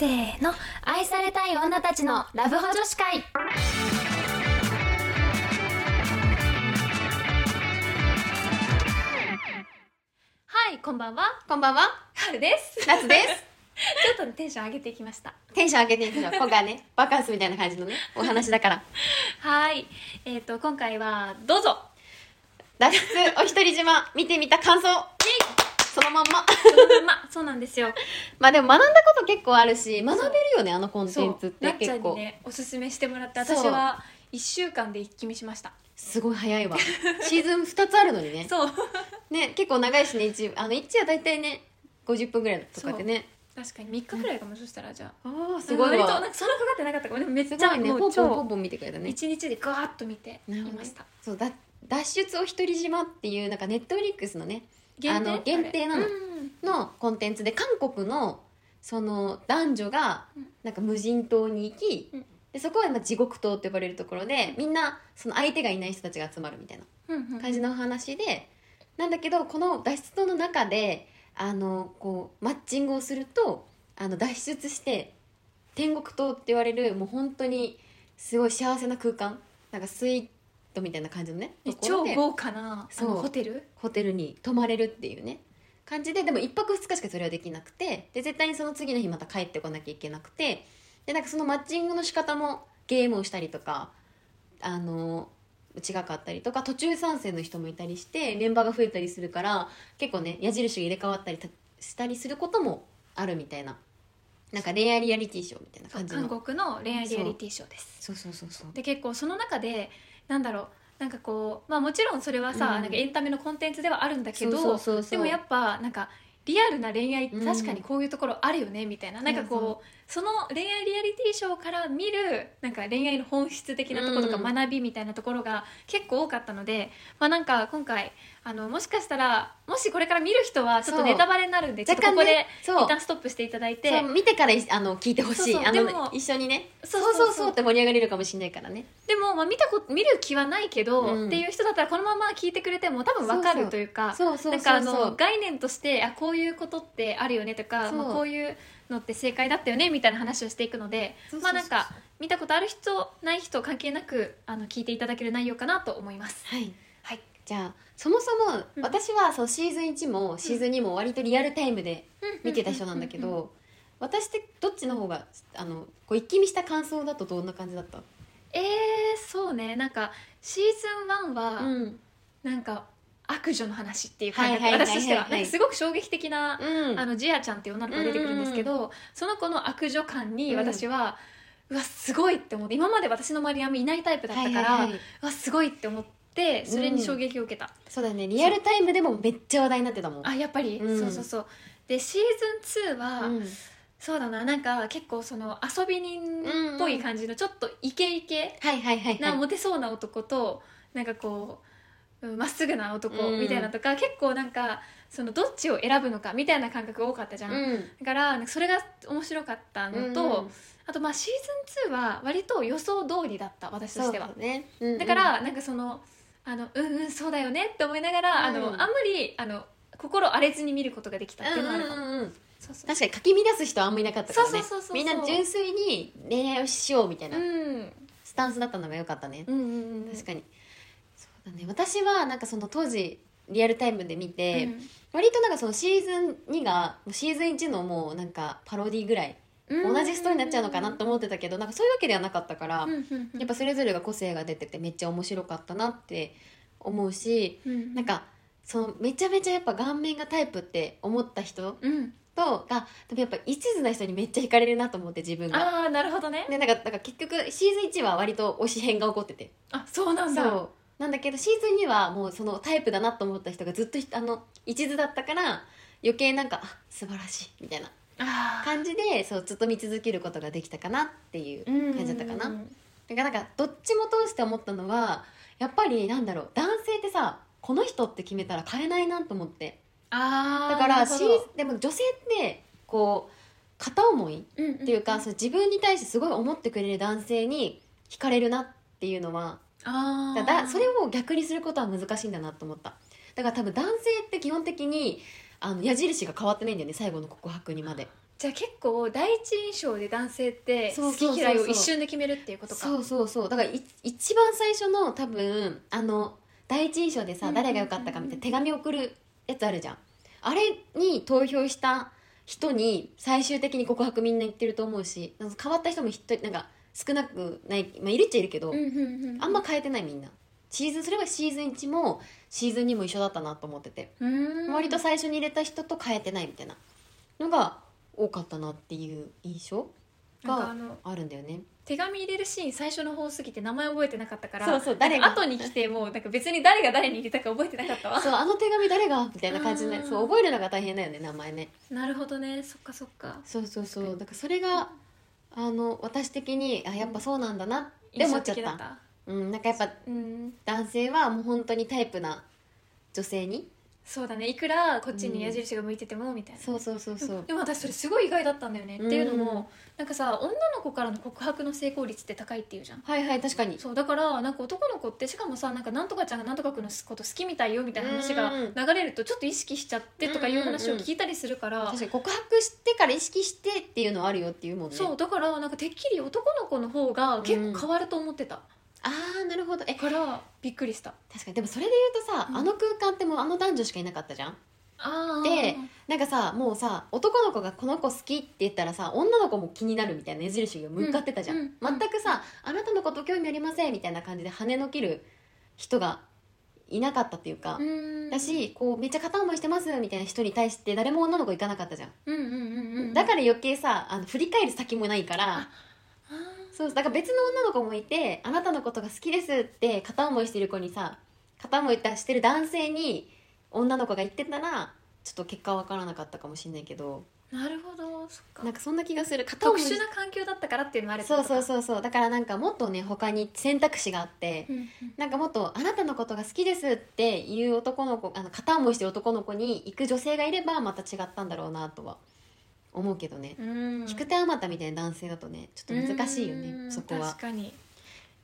せーの。愛されたい女たちのラブホ女子会。はいこんばんは。こんばんは、春です。夏です。ちょっとテンション上げていきました。テンション上げていきましょう。今回はね、バカンスみたいな感じのね、お話だから。はい。えっ、と今回はどうぞ。脱出お一人島、見てみた感想。そのまんま。そのままそうなんですよ まあでも学んだこと結構あるし、学べるよね、あのコンテンツってなっちゃ結構。んにねおすすめしてもらって私は1週間で一気見しましたすごい早いわ。シーズン2つあるのにね。そう ね、結構長いしね、一あの、一は大体ね、50分ぐらいとかでね。確かに3日くらいかも、そしたらじゃあああ、すごいわ割となん。かそんなかかってなかったかもでもめっちゃね、ポンポンポンポン見てくれたね。一日でガーッと見ていましたそうだ脱出お一人島っていうなんかネットフリックスのねあの限定なの。うんのコンテンツで韓国のその男女がうん。なんか無人島に行き、うん。でそこはまあ地獄島って呼ばれるところでみんなその相手がいない人たちが集まるみたいな感じの話でなんだけどこの脱出島の中であのこうマッチングをするとあの脱出して天国島って言われるもう本当にすごい幸せな空間。なんかスイートみたいな感じのね超豪華なあそホテル？ホテルに泊まれるっていうね。感じででも1泊2日しかそれはできなくてで絶対にその次の日また帰ってこなきゃいけなくてでなんかそのマッチングの仕方もゲームをしたりとかあの違かったりとか途中参戦の人もいたりしてメンバーが増えたりするから結構ね矢印が入れ替わったりたしたりすることもあるみたいな。なんか恋愛リアリティショーみたいな感じの。韓国の恋愛リアリティショーです。そうそうそうそう。で結構その中でなんだろう。なんかこうまあもちろんそれはさ、うん。なんかエンタメのコンテンツではあるんだけどでもやっぱなんかリアルな恋愛うん。確かにこういうところあるよねみたいな、なんかこうその恋愛リアリティショーから見るなんか恋愛の本質的なところとかうん。学びみたいなところが結構多かったので、まあなんか今回あのもしかしたらもしこれから見る人はちょっとネタバレになるんでちょっとここで一旦ストップしていただいて。見てからいあの聞いてほしい。あの一緒にね。そそうう。そうそうって盛り上がれるかもしれないからね。でも、まあ、見たこと見る気はないけど、うん。っていう人だったらこのまま聞いてくれても多分わかるというかなんかあの概念としてあこういうことってあるよねとか、まあ、こういうのって正解だったよねみたいな話をしていくのでまあなんか見たことある人ない人関係なくあの聞いていただける内容かなと思います。はいはい、じゃあそもそもうん。私はそうシーズン1もシーズン2も割とリアルタイムで見てた人なんだけうんうんうんうん。ど私ってどっちの方があのこう一気見した感想だとどんな感じだった？えー、そうね。なんかシーズン1は、ん。なんか悪女の話っていう感覚、はい私としてはすごく衝撃的なうん。あのジアちゃんっていう女の子が出てくるんですけど、その子の悪女感に私は、うわすごいって思って今まで私の周りにあんまいないタイプだったから、はいはいはい。うわすごいって思ってそれに衝撃を受けた、そうだね。リアルタイムでもめっちゃ話題になってたもん。あやっぱり、うん。そうそうそう。でシーズン2は、うん。そうだな。なんか結構その遊び人っぽい感じのちょっとイケイケはいはいはいはい。なモテそうな男となんかこううんまっすぐな男うん。みたいなとか、結構なんかそのどっちを選ぶのかみたいな感覚が多かったじゃん、うん。だからなんかそれが面白かったのと、うん。あとまあシーズン2は割と予想通りだった私としては。そうだね。うんうん。だからなんかそのあのうんうんそうだよねって思いながら、あのうん。あんまりあの心荒れずに見ることができたっていうのはあるかも、うんうんうんそうそう。確かにかき乱す人はあんまいなかったからね。そうそうそうそうみんな純粋に恋愛をしようみたいなうん。スタンスだったのが良かったね。うんうんうん確かに。そうだね。私はなんかその当時リアルタイムで見て、うん。割となんかそのシーズン2がもうシーズン1のもうなんかパロディぐらいうん同じストーリーになっちゃうのかなと思ってたけどなんかそういうわけではなかったから、うんうんうん。やっぱそれぞれが個性が出ててめっちゃ面白かったなって思うしうんなんかそのめちゃめちゃやっぱ顔面がタイプって思った人うん。とがやっぱ一途な人にめっちゃ惹かれるなと思って自分が。ああなるほどね。でなんかだから結局シーズン1は割と推し変が起こっててあそうなんだ。そう。なんだけどシーズン2はもうそのタイプだなと思った人がずっとあの一途だったから余計なんかあ素晴らしいみたいな感じでそうずっと見続けることができたかなっていう感じだったかな、だからなんかどっちも通して思ったのはやっぱりなんだろう男性ってさこの人って決めたら変えないなと思って。あーだからシなるほど。ーでも女性ってこう片思いっていうか、そう自分に対してすごい思ってくれる男性に惹かれるなっていうのはあだそれを逆にすることは難しいんだなと思った。だから多分男性って基本的にあの矢印が変わってないんだよね最後の告白にまで。じゃあ結構第一印象で男性って好き嫌いを一瞬で決めるっていうことか。そうそうそう。だからい一番最初の多分あの第一印象でさ、うん誰が良かったかみたいな手紙送るやつあるじゃん。あれに投票した人に最終的に告白みんな言ってると思うし変わった人も一人なんか少なくない、まあ、いるっちゃいるけど、あんま変えてないみんなシーズンそれはシーズン1もシーズン2も一緒だったなと思ってて、割と最初に入れた人と変えてないみたいなのが多かったなっていう印象があるんだよね。手紙入れるシーン最初の方すぎて名前覚えてなかったからそうそう誰が？後に来てもうなんか別に誰が誰に入れたか覚えてなかったわ。そ うあの手紙誰がみたいな感じでうん。そう覚えるのが大変だよね名前ね。なるほどね。そっかそっか。そうそうそう。だからそれがあの私的にあやっぱそうなんだなって思っちゃったうんなんかやっぱうん。男性はもう本当にタイプな女性に？そうだね。いくらこっちに矢印が向いててもみたいな、そうそうそうそう。でも私それすごい意外だったんだよね、うん。っていうのもなんかさ女の子からの告白の成功率って高いっていうじゃん。はいはい確かに。そうだからなんか男の子ってしかもさなんかなんとかちゃんがなんとかくんのこと好きみたいよみたいな話がうん流れるとちょっと意識しちゃってとかいう話を聞いたりするから、確かに告白してから意識してっていうのはあるよっていうもんね。そうだからなんかてっきり男の子の方が結構変わると思ってた、ああなるほど。えからびっくりした。確かに。でもそれで言うとさ、うん。あの空間ってもうあの男女しかいなかったじゃん。あでなんかさもうさ男の子がこの子好きって言ったらさ女の子も気になるみたいな矢印が向かってたじゃん、うんうん全くさあなたのこと興味ありませんみたいな感じで跳ねのける人がいなかったっていうか、だしこうめっちゃ片思いしてますみたいな人に対して誰も女の子行かなかったじゃん、うんうんうんうん。だから余計さあの振り返る先もないからあそうだから別の女の子もいてあなたのことが好きですって片思いしてる子にさ片思いしてる男性に女の子が言ってたらちょっと結果は分からなかったかもしれないけど。なるほどそっか。なんかそんな気がする。片特殊な環境だったからっていうのもあるそうそうう、そうそう。だからなんかもっとね他に選択肢があってうんうん。なんかもっとあなたのことが好きですっていう男の子あの片思いしてる男の子に行く女性がいればまた違ったんだろうなとは思うけどね、うん。引く手あまたみたいな男性だとねちょっと難しいよねうん。そこは。確かに。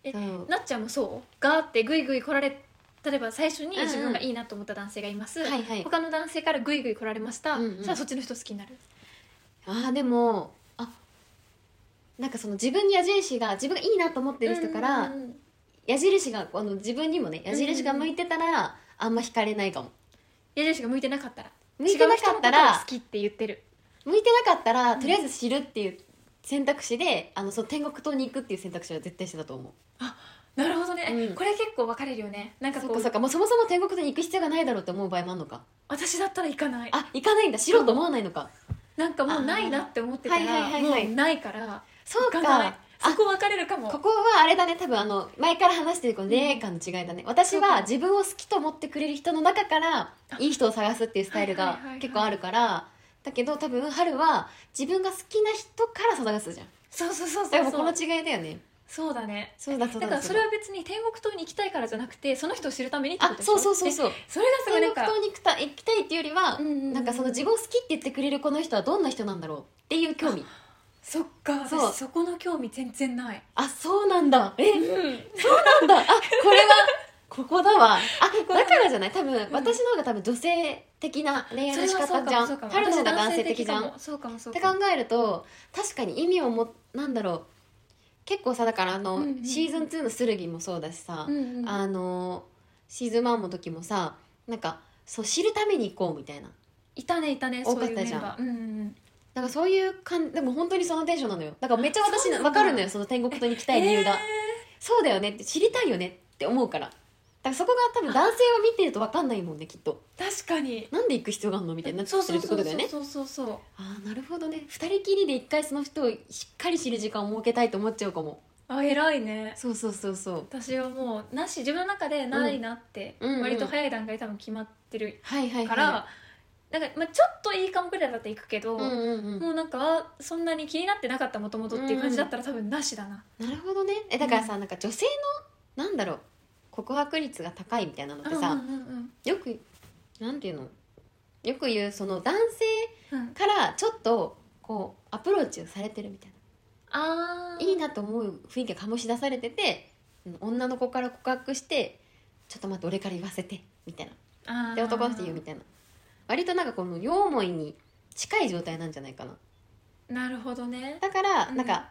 えなっちゃんもそう？ガーってグイグイ来られ例えば最初に自分がいいなと思った男性がいます、はいはい。他の男性からグイグイ来られました、うんうん。さあそっちの人好きになる？あーでもあなんかその自分に矢印が自分がいいなと思ってる人から、うんうんうん。矢印があの自分にもね矢印が向いてたら、あんま惹かれないかも。矢印が向いてなかったら。向いてなかったらが好きって言ってる向いてなかったら、うん。とりあえず知るっていう選択肢であのその天国島に行くっていう選択肢は絶対してたと思う。なるほどね、うん。これ結構分かれるよね。なんかそっかそっか。もうそもそも天国島に行く必要がないだろうって思う場合もあるのか。私だったら行かない。あ行かないんだ。知ろうと思わないのか。なんかもうないなって思ってたらあーはいはいはいはい。もうないからそう行かない。かそこ分かれるかも。ここはあれだね多分。あの前から話してるこの恋愛観の違いだね、私は自分を好きと思ってくれる人の中からいい人を探すっていうスタイルがはいはいはいはい。結構あるからだけど多分春は自分が好きな人から探すじゃん。そうそうそうだそうそう。からこの違いだよね。そうだね。そうだそうだだからそれは別に天国島に行きたいからじゃなくてその人を知るためにってことでしょ？あそうそうそうでそう。それがすごいな天国島に行きた行きたいっていうよりは、うんうんうん。なんかその自分を好きって言ってくれるこの人はどんな人なんだろうっていう興味。そっかそう。私そこの興味全然ない。あそうなんだ。え？うん。なんだ。あこれはここだわ。あこだだからじゃない？多分、私の方が多分女性的な恋愛の仕方じゃん。春の方が男私性的じゃん。っかも。そうかもそうてかも。考えると確かに意味をもなんだろう。結構さだからあの、うんうんうんシーズン2の剣もそうだしさ、うんうんあのシーズン1の時もさなんかそう知るために行こうみたいな。いたねいたね多かったじゃん。そうなんかそういう感でも本当にそのテンションなのよ。だからめっちゃ私分かるのよ。その天国島に行きたい理由が、えそうだよねって知りたいよねって思うから。だからそこが多分男性を見てると分かんないもんねきっと。ー確かに。なんで行く必要があるのみたいになってるってことだよね。そうそうそうそうああなるほどね。二人きりで一回その人をしっかり知る時間を設けたいと思っちゃうかも。あ偉いね。そうそうそうそう。私はもうなし自分の中でないなって、うん。うんうん。割と早い段階で多分決まってるはいはいはい。から、なんか、まあ、ちょっといいかもぐらいだったら行くけど、うんうんうん。もうなんかあそんなに気になってなかったもともとっていう感じだったら多分なしだな、なるほどね。えだからさ、なんか女性のなんだろう告白率が高いみたいなのってさ、うんうんよくなんていうの？よく言うその男性うん。うんからちょっとこうアプローチをされてるみたいあー。ないいなと思う雰囲気が醸し出されててうん女の子から告白してちょっと待って俺から言わせてみたいな。あー。で男の人言うみたいな。割となんかこの両思いに近い状態なんじゃないかな。なるほどね。だからうん。なんか、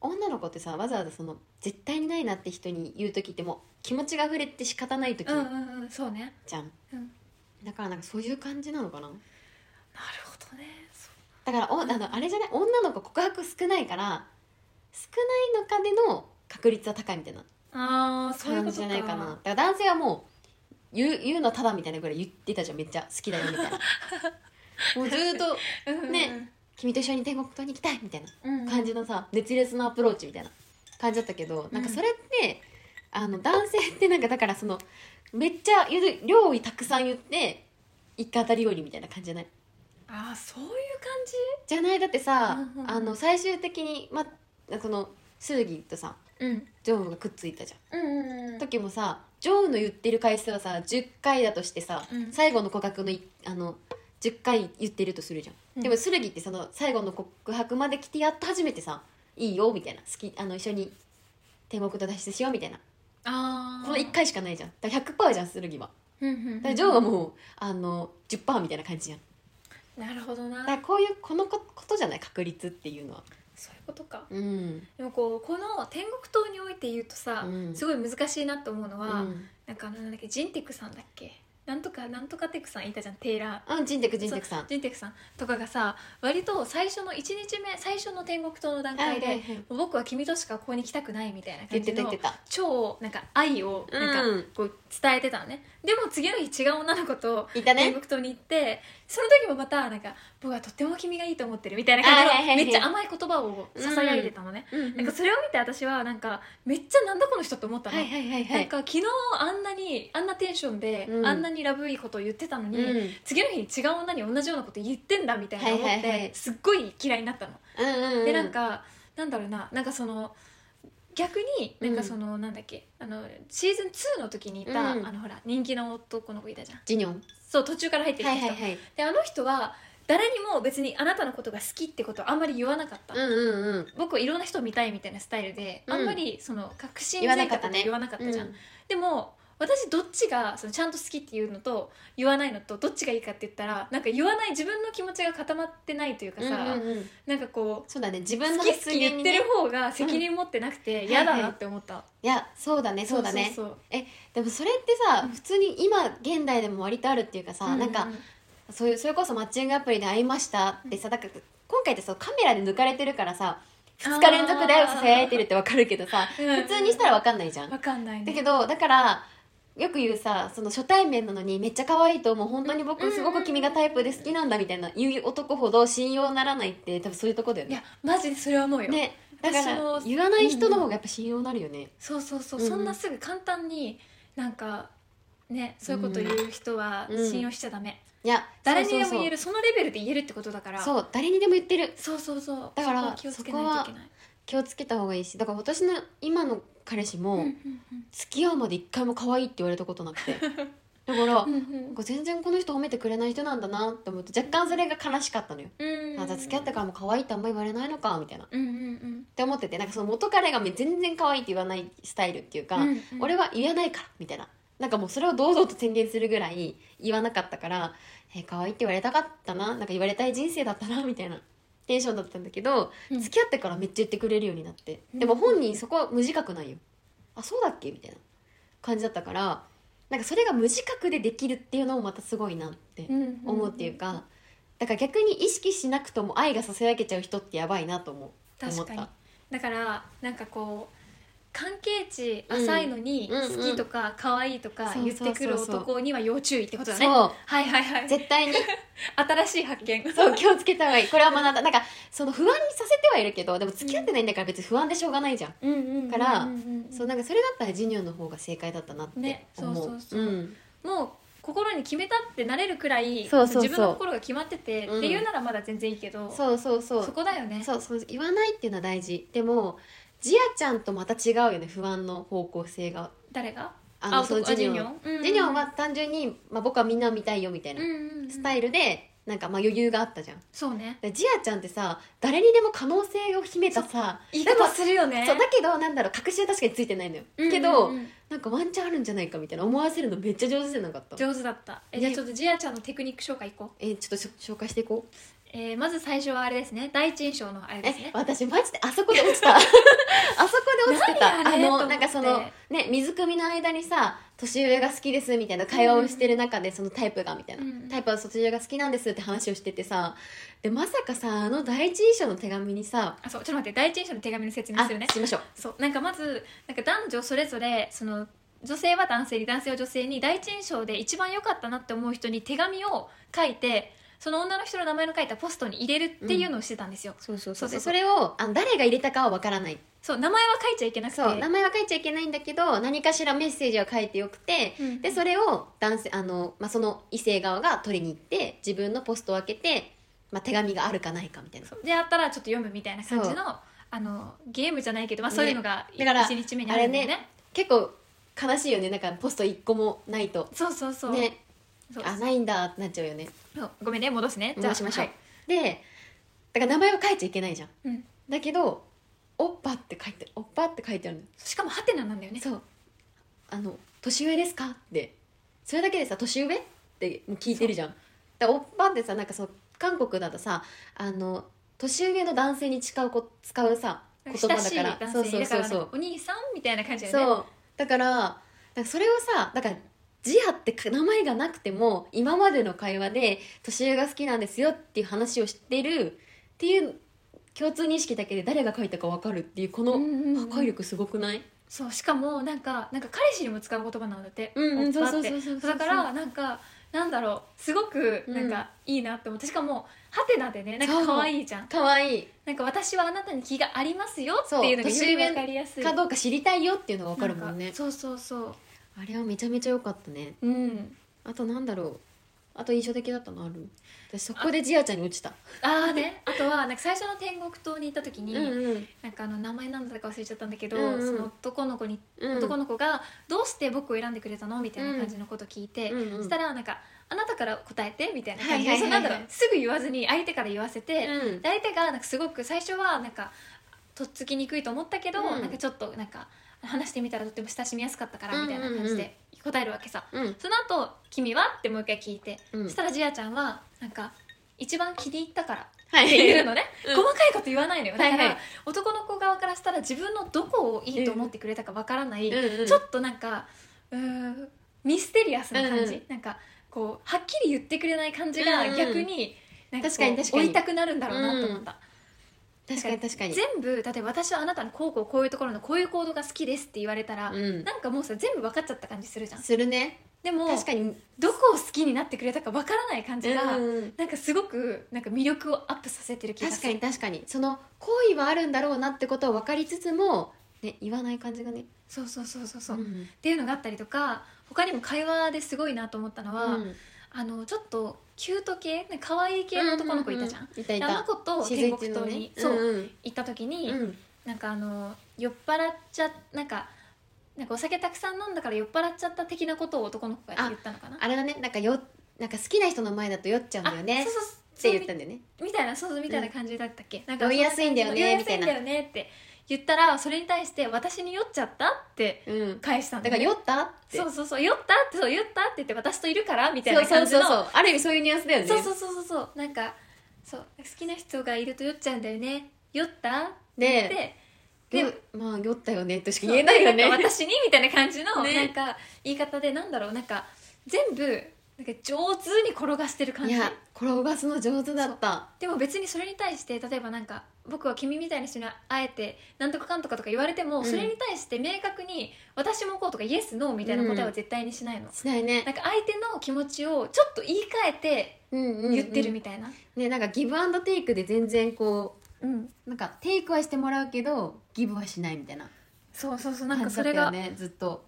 女の子ってさわざわざその絶対にないなって人に言う時ってもう気持ちが溢れて仕方ない時うんうんうんそうね。じゃん、うん。だからなんかそういう感じなのかな？なるほどね。だからおあのあれじゃない？女の子告白少ないから少ないのかでの確率は高いみたいなああそういう感ことか。じじゃないかな。だから男性はもう言う言うのただみたいなぐらい言ってたじゃん。めっちゃ好きだよみたいな。もうずーっとうんうんうん。ね君と一緒に天国島に行きたいみたいな感じのさ熱烈なアプローチみたいな感じだったけどなんかそれって、あの男性ってなんかだからそのめっちゃ言う量をたくさん言って一回当たりよりみたいな感じじゃない？ああそういう感じ？ゃない？だってさ、うんうんうん。あの最終的にまそのスギとさじうん。ジョーンがくっついたじゃん。うんうんうん時もさジョーンの言ってる回数はさ10回だとしてさ、うん。最後の告白のいあの10回言ってるとするじゃん、うん。でもスルギってその最後の告白まで来てやっと初めてさ「いいよ」みたいな。好きあの一緒に天国と脱出しようみたいな。ああこの1回しかないじゃん。だから100%じゃんスルギはうんうんうん。だからジョーンはもうあの10%みたいな感じじゃん。なるほどな。だからこういうこのこことじゃない確率っていうのは。そういうことか。うん。でもこうこの天国島において言うとさ、うん。すごい難しいなと思うのは、うん。なんかあのなんだっけジンテクさんだっけ？なんとかなんとかテクさんいたじゃんテイラー。うんジンテクジンテクさん。ジンテクさんとかがさ割と最初の1日目最初の天国島の段階で、はいはいはい。僕は君としかここに来たくないみたいな言っ感じのてた言ってた。超なんか愛をなんうん。かこう伝えてたのね、でも次の日違う女の子といたね。天国島に行ってその時もまたなんか僕はとっても君がいいと思ってるみたいな感じのめっちゃ甘い言葉をささやいてたのね、うん。なんかそれを見て私はなんかめっちゃなんだこの人って思ったの、はいはいはいはなんいか昨日あんなにあんなテンションで、うん。あんなにラブいいことを言ってたのに、うん。次の日に違う女に同じようなこと言ってんだみたいな思って、はいはいはい。すっごい嫌いになったの、うんうんうん。でなんかなんだろうななんかその逆になんかその、なんだっけあのシーズン2の時にいた、うん。あのほら人気の男の子いたじゃん。ジニョン。そう途中から入ってきた人、はいはいはい。であの人は誰にも別にあなたのことが好きってことをあんまり言わなかった、うんうんうん。僕はいろんな人を見たいみたいなスタイルで、うん。あんまりその確信言わないかったね言わなかったじゃん、うん。でも私どっちがそのちゃんと好きっていうのと言わないのとどっちがいいかって言ったらなんか言わない自分の気持ちが固まってないというかさ、うんうんうん。なんかこうそうだね自分の好き好き言ってる発方が責任持ってなくてん。嫌だなって思った、いやそうだねそうだねそう。そうえでもそれってさ、うん普通に今現代でも割とあるっていうかさ、なんかそういうそれこそマッチングアプリで会いましたってさだから今回ってそうカメラで抜かれてるからさ2日連続で愛をささやいてるってわかるけどさうん普通にしたらわかんないじゃん、わかんないね。だけどだからよく言うさその初対面なのにめっちゃ可愛いと思う本当に僕すごく君がタイプで好きなんだみたいな言う男ほど信用ならないって多分そういうとこだよね。いやマジでそれは思うよ、ねだから言わない人の方がやっぱ信用なるよね、そうそうそう、うん。そんなすぐ簡単になんかねそういうこと言う人はうん。信用しちゃダメ、いや誰にでも言えるそのレベルで言えるってことだから。そう誰にでも言ってる。そうそうそう。だからそこは気をつけないといけない。気をつけた方がいいしだから私の今の彼氏も、付き合うまで一回も可愛いって言われたことなくて。だから、うんうなん。んか全然この人褒めてくれない人なんだなって思って若干それが悲しかったのよ、うん。うんあじゃあ付き合ってからも可愛いってあんま言われないのかみたいな。っうんうんうん。て思っててなんかその元彼が全然可愛いって言わないスタイルっていうか、うんうん。俺は言えないからみたいななんかもうそれを堂々と宣言するぐらい言わなかったから「えー可愛いって言われたかったななんか言われたい人生だったな」みたいなテンションだったんだけど、うん。付き合ってからめっちゃ言ってくれるようになって、うん。でも本人そこは無自覚ないよ。あそうだっけ？みたいな感じだったからなんかそれが無自覚でできるっていうのもまたすごいなって思うっていうか、だから逆に意識しなくとも愛がささやけちゃう人ってやばいなと思う。確かに。だからなんかこう関係値浅いのに好きとか可愛いとか言ってくるそうそう。そう男には要注意ってことだね。そうはいはいはい。絶対に。新しい発見。そう気をつけた方がいい。これは学んだ。なんかその不安にさせてはいるけどでも付き合ってないんだから別に不安でしょうがないじゃん、うんうんうんうんからそうなんかそれだったらジニョンの方が正解だったなってね思うそうそうそう。うん。もう心に決めたってなれるくらいそうそうそう。自分の心が決まってて、うん。っていうならまだ全然いいけどそうそうそう。そこだよね。そうそう言わないっていうのは大事。でもジアちゃんとまた違うよね不安の方向性が。誰が？あのそのジニョンあジニョンは単純に、まあ、僕はみんな見たいよみたいなスタイルでなんかまあ余裕があったじゃん。そうね。でジアちゃんってさ誰にでも可能性を秘めたさ言い方するよね。そうだけどなんだろう確信は確かについてないのよ、けどなんかワンチャンあるんじゃないかみたいな思わせるのめっちゃ上手じゃなかった。上手だった。えじゃあちょっとジアちゃんのテクニック紹介いこう。えちょっと紹介していこえーまず最初はあれですね。第一印象のあれですえね私マジであそこで落ちた。あそこで落ちてた。何あのなんかそのね水汲みの間にさ年上が好きですみたいな会話をしてる中でそのタイプがみたいな、うん。タイプは卒業が好きなんですって話をしててさでまさかさあの第一印象の手紙にさあそうちょっと待って。第一印象の手紙の説明あするね。しましょう。そう。なんかまずなんか男女それぞれその女性は男性に男性は女性に第一印象で一番良かったなって思う人に手紙を書いてその女の人の名前の書いたポストに入れるっていうのをしてたんですよ、そうそうそうそう。でそれをあの誰が入れたかはわからない。そう名前は書いちゃいけなくて。そう名前は書いちゃいけないんだけど何かしらメッセージは書いてよくて、うん。でそれを男性あの、まあ、その異性側が取りに行って自分のポストを開けて、まあ、手紙があるかないかみたいな。であったらちょっと読むみたいな感じのあのゲームじゃないけど、まあ、そういうのがだから1日目にあるんだよね。あれね結構悲しいよね。なんかポスト1個もないと。そうそうそう。ねそう。あないんだってなっちゃうよね。そう。ごめんね戻すね。じゃあ戻しましょう、はい。でだから名前は書いちゃいけないじゃん。うん、だけど「おっぱ」って書いておっぱって書いてあるの。しかもハテナなんだよね。そう。あの「年上ですか?」って。それだけでさ「年上?」ってもう聞いてるじゃん。だからおっぱってさなんかそう韓国だとさあの年上の男性に使うこ使うさ言葉だ親しいから男そうそうそうそう。お兄さんみたいな感じだよね。そう。だからなんかそれをさだからジアって名前がなくても今までの会話で年上が好きなんですよっていう話をしてるっていう共通認識だけで誰が書いたか分かるっていうこのうんうんうん。破壊力すごくない？そうしかもなんかなんか彼氏にも使う言葉なんだって、だからなんかなんだろうすごくなんかいいなって思ってしかもハテナでねなんか可愛いじゃん。かわい。いなんか私はあなたに気がありますよっていうのがより分かりやすい。かどうか知りたいよっていうのが分かるもんね。そうそうそうあれはめちゃめちゃ良かったね。うん。あとなんだろう。あと印象的だったのある？私そこでジアちゃんに落ちた。ああね。あとはなんか最初の天国島に行った時に、うんなんかあの名前なんだったか忘れちゃったんだけど、うんうん。その男の子に、うん。男の子が「どうして僕を選んでくれたの?」みたいな感じのこと聞いて、うんうんそしたらなんか「あなたから答えて」みたいな感じで、はいはいすぐ言わずに相手から言わせて、うん。で相手がなんかすごく最初はなんかとっつきにくいと思ったけど、うん。なんかちょっとなんか話してみたらとっても親しみやすかったからみたいな感じで答えるわけさ、うん。その後君は?」ってもう一回聞いて、うん。そしたらジアちゃんはなんか一番気に入ったからはっていうのね、うん。細かいこと言わないのよ。だから、はいはい。男の子側からしたら自分のどこをいいと思ってくれたかわからない、うんうんちょっとなんかうーんミステリアスな感じ、うんなんかこうはっきり言ってくれない感じがうんうん。逆になんかこう確かに確かに。追いたくなるんだろうなと思った、確かに確かに。全部例えば私はあなたのこうこうこういうところのこういう行動が好きですって言われたら、うん。なんかもうさ全部分かっちゃった感じするじゃん。するね。でも確かに。どこを好きになってくれたか分からない感じが、うんなんかすごくなんか魅力をアップさせてる気がする。確かに確かに。その好意はあるんだろうなってことを分かりつつもね言わない感じがね。そうそうそうそうそう、っんていうのがあったりとか他にも会話ですごいなと思ったのは、うんあのちょっとキュート系？ね可愛い系の男の子いたじゃん,、ううういた。いであのた子と静天国島に、そう、うん行った時に、うん。なんかあの酔っ払っちゃなんかなんかお酒たくさん飲んだから酔っ払っちゃった的なことを男の子が言ったのかな？あれだね。なんかよなんか好きな人の前だと酔っちゃうんだよね。そうそう。って言ったんだよね。みたいなそうそうみたいな感じだったっけ、なんか酔いやすいんだよね酔いやすみたいな。んだよねって言ったらそれに対して私に酔っちゃったってうん。返したんだ,、だから酔ったって。そうそうそう酔ったってそう酔ったって言って私といるからみたいそうそうな感じのそう。そうある意味そういうニュアンスだよね。そうそうそうそう。そうなんかそう好きな人がいると酔っちゃうんだよね。酔ったって言ってでよまあ酔ったよねとしか言えないよね。そうなんか私にみたいな感じの、ね。なんか言い方でなんだろうなんか全部なんか上手に転がしてる感じ。いや転がすの上手だった。でも別にそれに対して例えばなんか僕は君みたいな人に会えてなんとかかんとかとか言われても、うん。それに対して明確に私もこうとかイエスノーみたいな答えは絶対にしないの、しないね。なんか相手の気持ちをちょっと言い換えて言ってるみたいな、ねなんかギブアンドテイクで全然こうん。うなんかテイクはしてもらうけどギブはしないみたいな。そうそうそうなん感じだったよかそれが、ねずっと。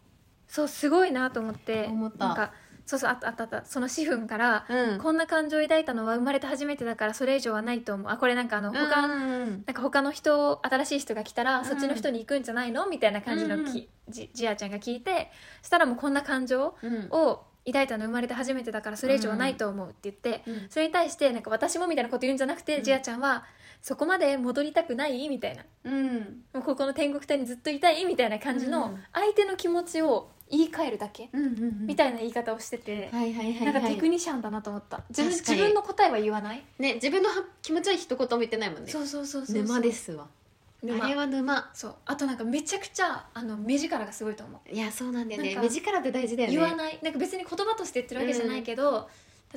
そうすごいなと思って。思った。なんかそうそうあったあったあった。その私憤から、うん。こんな感情を抱いたのは生まれて初めてだからそれ以上はないと思う。あこれなんかあの他、うんなんか他の人新しい人が来たら、んそっちの人に行くんじゃないの？みたいな感じのき、じじあちゃんが聞いてしたらもうこんな感情うん。を抱いたの生まれて初めてだからそれ以上はないと思うって言って、うんそれに対してなんか私もみたいなこと言うんじゃなくて、うん。じあちゃんはそこまで戻りたくない？みたいな。うん。もうここの天国隊にずっといたい？みたいな感じのうん。相手の気持ちを言い換えるだけ？うんうんみたいな言い方をしてて、はいはいはいはい。なんかテクニシャンだなと思った。自分確かに。自分の答えは言わない？ね自分のは気持ちは一言も言ってないもんね。そうそうそうそう沼ですわ。沼。あれは沼。そう。あとなんかめちゃくちゃあの目力がすごいと思う。いやそうなんだよね。なんか目力って大事だよね。言わない。なんか別に言葉として言ってるわけじゃないけど、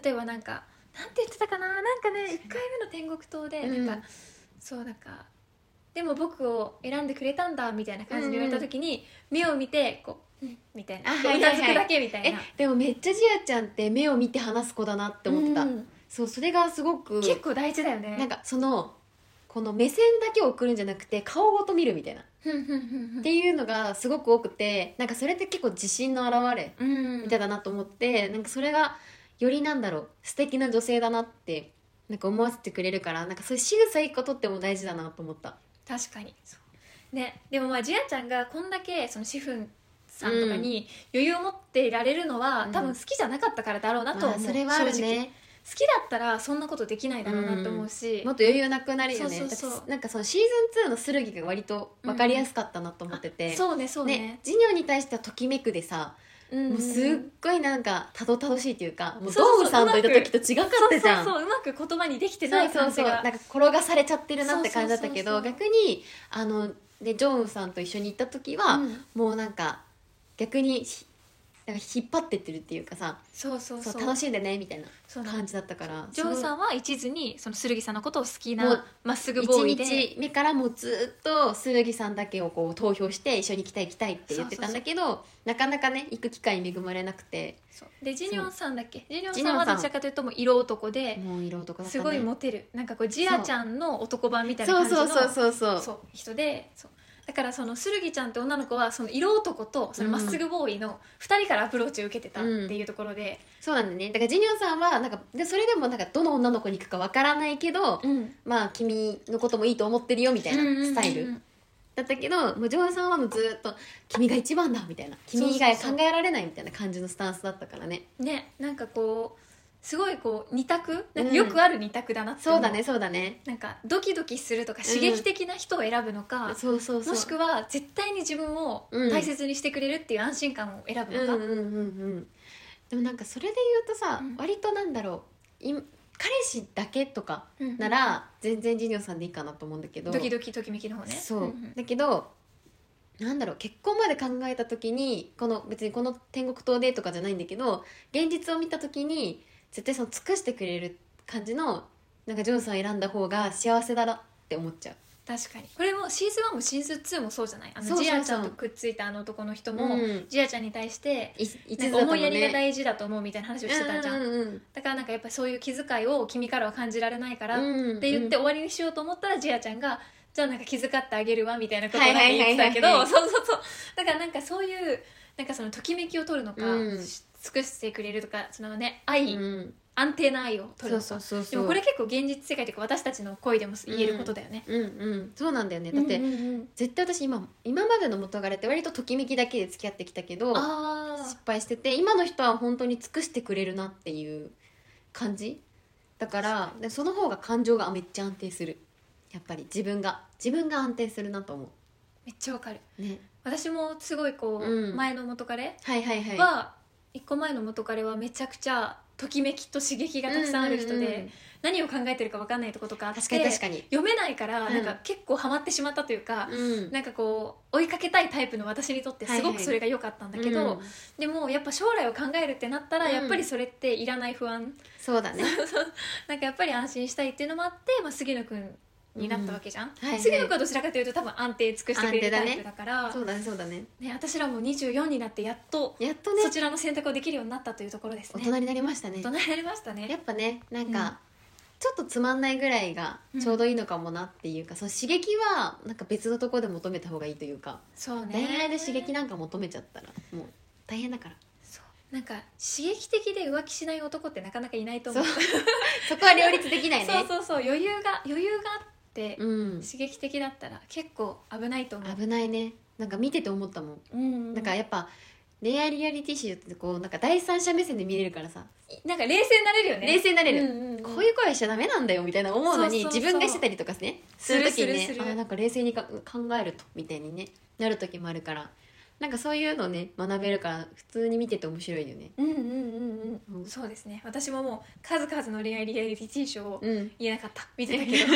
例えばなんかなんて言ってたかな？なんかね1回目の天国島でうん。なんか、そうなんかでも僕を選んでくれたんだみたいな感じで言われた時に、目を見てこう、うん、みたいな。うだけみたいえな、でもめっちゃジアちゃんって目を見て話す子だなって思ってた、うん。そうそれがすごく結構大事だよね。なんかそのこの目線だけを送るんじゃなくて顔ごと見るみたいな、っていうのがすごく多くてなんかそれって結構自信の表れうんみたいだなと思って、なんかそれがよりなんだろう素敵な女性だなってなんか思わせてくれるからなんかそういう仕草一個とっても大事だなと思った。確かに。ねでもまあジアちゃんがこんだけそのシフンさんとかに余裕を持っていられるのは、うん。多分好きじゃなかったからだろうなとは思う、まあそれはある正直。ね好きだったらそんなことできないだろうなって思うし、もっと余裕なくなるよね。そうそうそう。なんかそのシーズン2の剣が割と分かりやすかったなと思ってて、そうねそうね。ねジニョンに対してはときめくでさ、うんもうすっごいなんかたどたどしいっていうかもうそうそうそうドウさんといた時と違かったじゃん。そうそうそうう。まく言葉にできてないそうそうそう。感じがなんか転がされちゃってるなって感じだったけどそうそうそう。逆にあのでジョンウさんと一緒に行った時は、うん。もうなんか逆にひなんか引っ張ってってるっていうかさそうそうそそうう楽しんでねみたいな感じだったからジョンさんは一途にその剣さんのことを好きなまっすぐボーイ1で日目からもうずっと剣さんだけをこう投票して一緒に行きたい行きたいって言ってたんだけどなかなかね行く機会に恵まれなくて。でジニョンさんだっけ？ジニョンさんはどちらかというともう色男でもう色男ね。すごいモテる。なんかこうジアちゃんの男版みたいな感じのそう。そうそうそうそう。そう人でそうだからその剣ちゃんって女の子はその色男とそのまっすぐボーイの2人からアプローチを受けてたっていうところで、そうなんだね。だからジニョンさんはなんかでそれでもなんかどの女の子に行くかわからないけど、うん。まあ君のこともいいと思ってるよみたいなスタイル、うんうん。うんだったけどもうジョンさんはもうずっと「君が一番だ」みたいな「君以外考えられない」みたいな感じのスタンスだったからね。ねなんかこうすごいこう二択？なんかよくある二択だなって思そうだねそうだね。なんかドキドキするとか刺激的な人を選ぶのか、そうそうそう。もしくは絶対に自分をうん。大切にしてくれるっていう安心感を選ぶのか、うんうんうんうんでもなんかそれで言うとさ、うん。割となんだろうい彼氏だけとかうんなら全然ジニョンさんでいいかなと思うんだけど。ドキドキときめきの方ね。そう、んん。だけどなんだろう結婚まで考えた時にこの別にこの天国島でとかじゃないんだけど現実を見た時に絶対その尽くしてくれる感じのなんかジョンさんを選んだ方が幸せだなって思っちゃう。確かに。これもシーズン1もシーズン2もそうじゃない。あのジアちゃんとくっついたあの男の人も、うん。ジアちゃんに対して思いやりが事大事だと思うみたいな話をしてたじゃん,、うんうんうんだからなんかやっぱそういう気遣いを君からは感じられないからっうんて言って終わりにしようと思ったらジアちゃんがじゃあなんか気遣ってあげるわみたいなことを言ってたけどそうそうそう。だからなんかそういうなんかそのときめきを取るのか、うん尽くしてくれるとかそのね愛、うん。安定な愛を取るそうそうそうそう。でもこれ結構現実世界というか私たちの恋でも言えることだよね、うんうんそうなんだよね。だって、うんうん。うん絶対私今今までの元彼って割とときめきだけで付き合ってきたけどあ失敗してて今の人は本当に尽くしてくれるなっていう感じ。だからでその方が感情がめっちゃ安定する。やっぱり。自分が。自分が安定するなと思めっちゃわかる。うね。私もすごいこう、うん。前の元彼はいはいはい。は一個前の元彼はめちゃくちゃときめきと刺激がたくさんある人で、うんうんうん。何を考えてるか分かんないとことかあって確かに確かに。読めないからうん。なんか結構ハマってしまったというか、うん。なんかこう追いかけたいタイプの私にとってすごくそれが良かったんだけど、うん。でもやっぱ将来を考えるってなったら、うん。やっぱりそれっていらない不安。そうだね。なんかやっぱり安心したいっていうのもあって、まあ、杉野くんになったわけじゃん、はいはい。杉野くんはどちらかというと多分安定尽くしてくれるタイプだから。そうだねそうだね。ね、私らも24になってやっとやっとね。そちらの選択をできるようになったというところですね。大人になりましたね。大人になりましたね。やっぱねなんうん。か、ちょっとつまんないぐらいがちょうどいいのかもなっていうか、その刺激はなんか別のところで求めた方がいいというか、そうね。恋愛で刺激なんか求めちゃったらもう大変だから。そう。なんか刺激的で浮気しない男ってなかなかいないと思う。そこは両立できないね。そうそうそう。余裕が余裕があって、うん。刺激的だったら結構危ないと思う。危ないね。なんか見てて思ったもん、うんだからやっぱ恋愛リアリティシーってこうなんか第三者目線で見れるからさ、なんか冷静になれるよね。冷静になれる、うんうんうん。こういう声しちゃダメなんだよみたいな思うのに自分がしてたりとかねする時にねあなんか冷静にか考えるとみたいにねなる時もあるから。なんかそういうのね学べるから普通に見てて面白いよね。うんうんうんうん、うん。そうですね。私ももう数々の恋愛リアリティショーをうん。言えなかった。見てたけど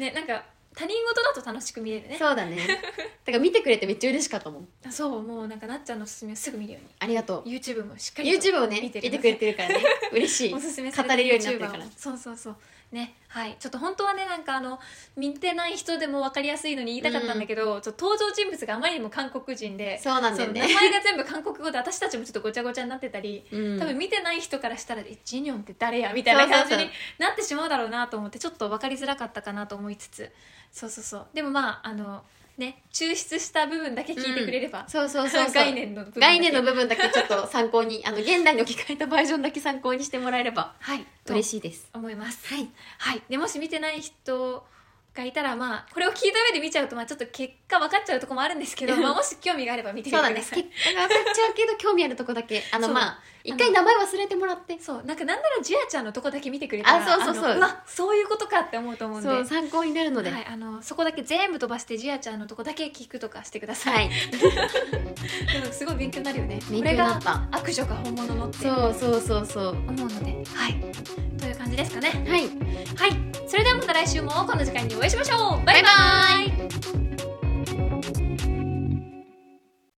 ねなんか他人事だと楽しく見れるね。そうだね。だから見てくれてめっちゃ嬉しかったもん。あそうもうなんかなっちゃんのおすすめをすぐ見るようありがとう。に YouTube もしっかり YouTube をね見見てくれてるからね。嬉しい。おすすめ語れるようになってるから。を。そうそうそうねはい。ちょっと本当はねなんかあの見てない人でも分かりやすいのに言いたかったんだけど、ちょっと登場人物があまりにも韓国人でそうなんだよね。名前が全部韓国語で私たちもちょっとごちゃごちゃになってたり、うん。多分見てない人からしたら「えジニョンって誰や?」みたいな感じになってしまうだろうなと思ってちょっと分かりづらかったかなと思いつつ。そうそうそう。でもまああのね抽出した部分だけ聞いてくれれば、そうそうそうそう。概念の部分だけ。概念の部分だけちょっと参考にあの現代に置き換えたバージョンだけ参考にしてもらえればはい。嬉しいです。と思います。はい。はい、でもし見てない人がいたらまあこれを聞いた上で見ちゃうとまあちょっと結果分かっちゃうところもあるんですけど、まあ、もし興味があれば見てみてください。結果が分かっちゃうけど興味あるとこだけあのそう。まあ一回名前忘れてもらって。そう。なんかなんならジュアちゃんのとこだけ見てくれたらあそうそうそう。のわそういうことかって思うと思うんで。そう参考になるので。はい、あのそこだけ全部飛ばしてジュアちゃんのとこだけ聞くとかしてください、はい。でもすごい勉強になるよね。これが悪女が本物のって。そうそうそうそう。思うので。はい。という感じですかね。はい。はい。それではまた来週もこの時間にお会いしましょう。バイバイ,バイバ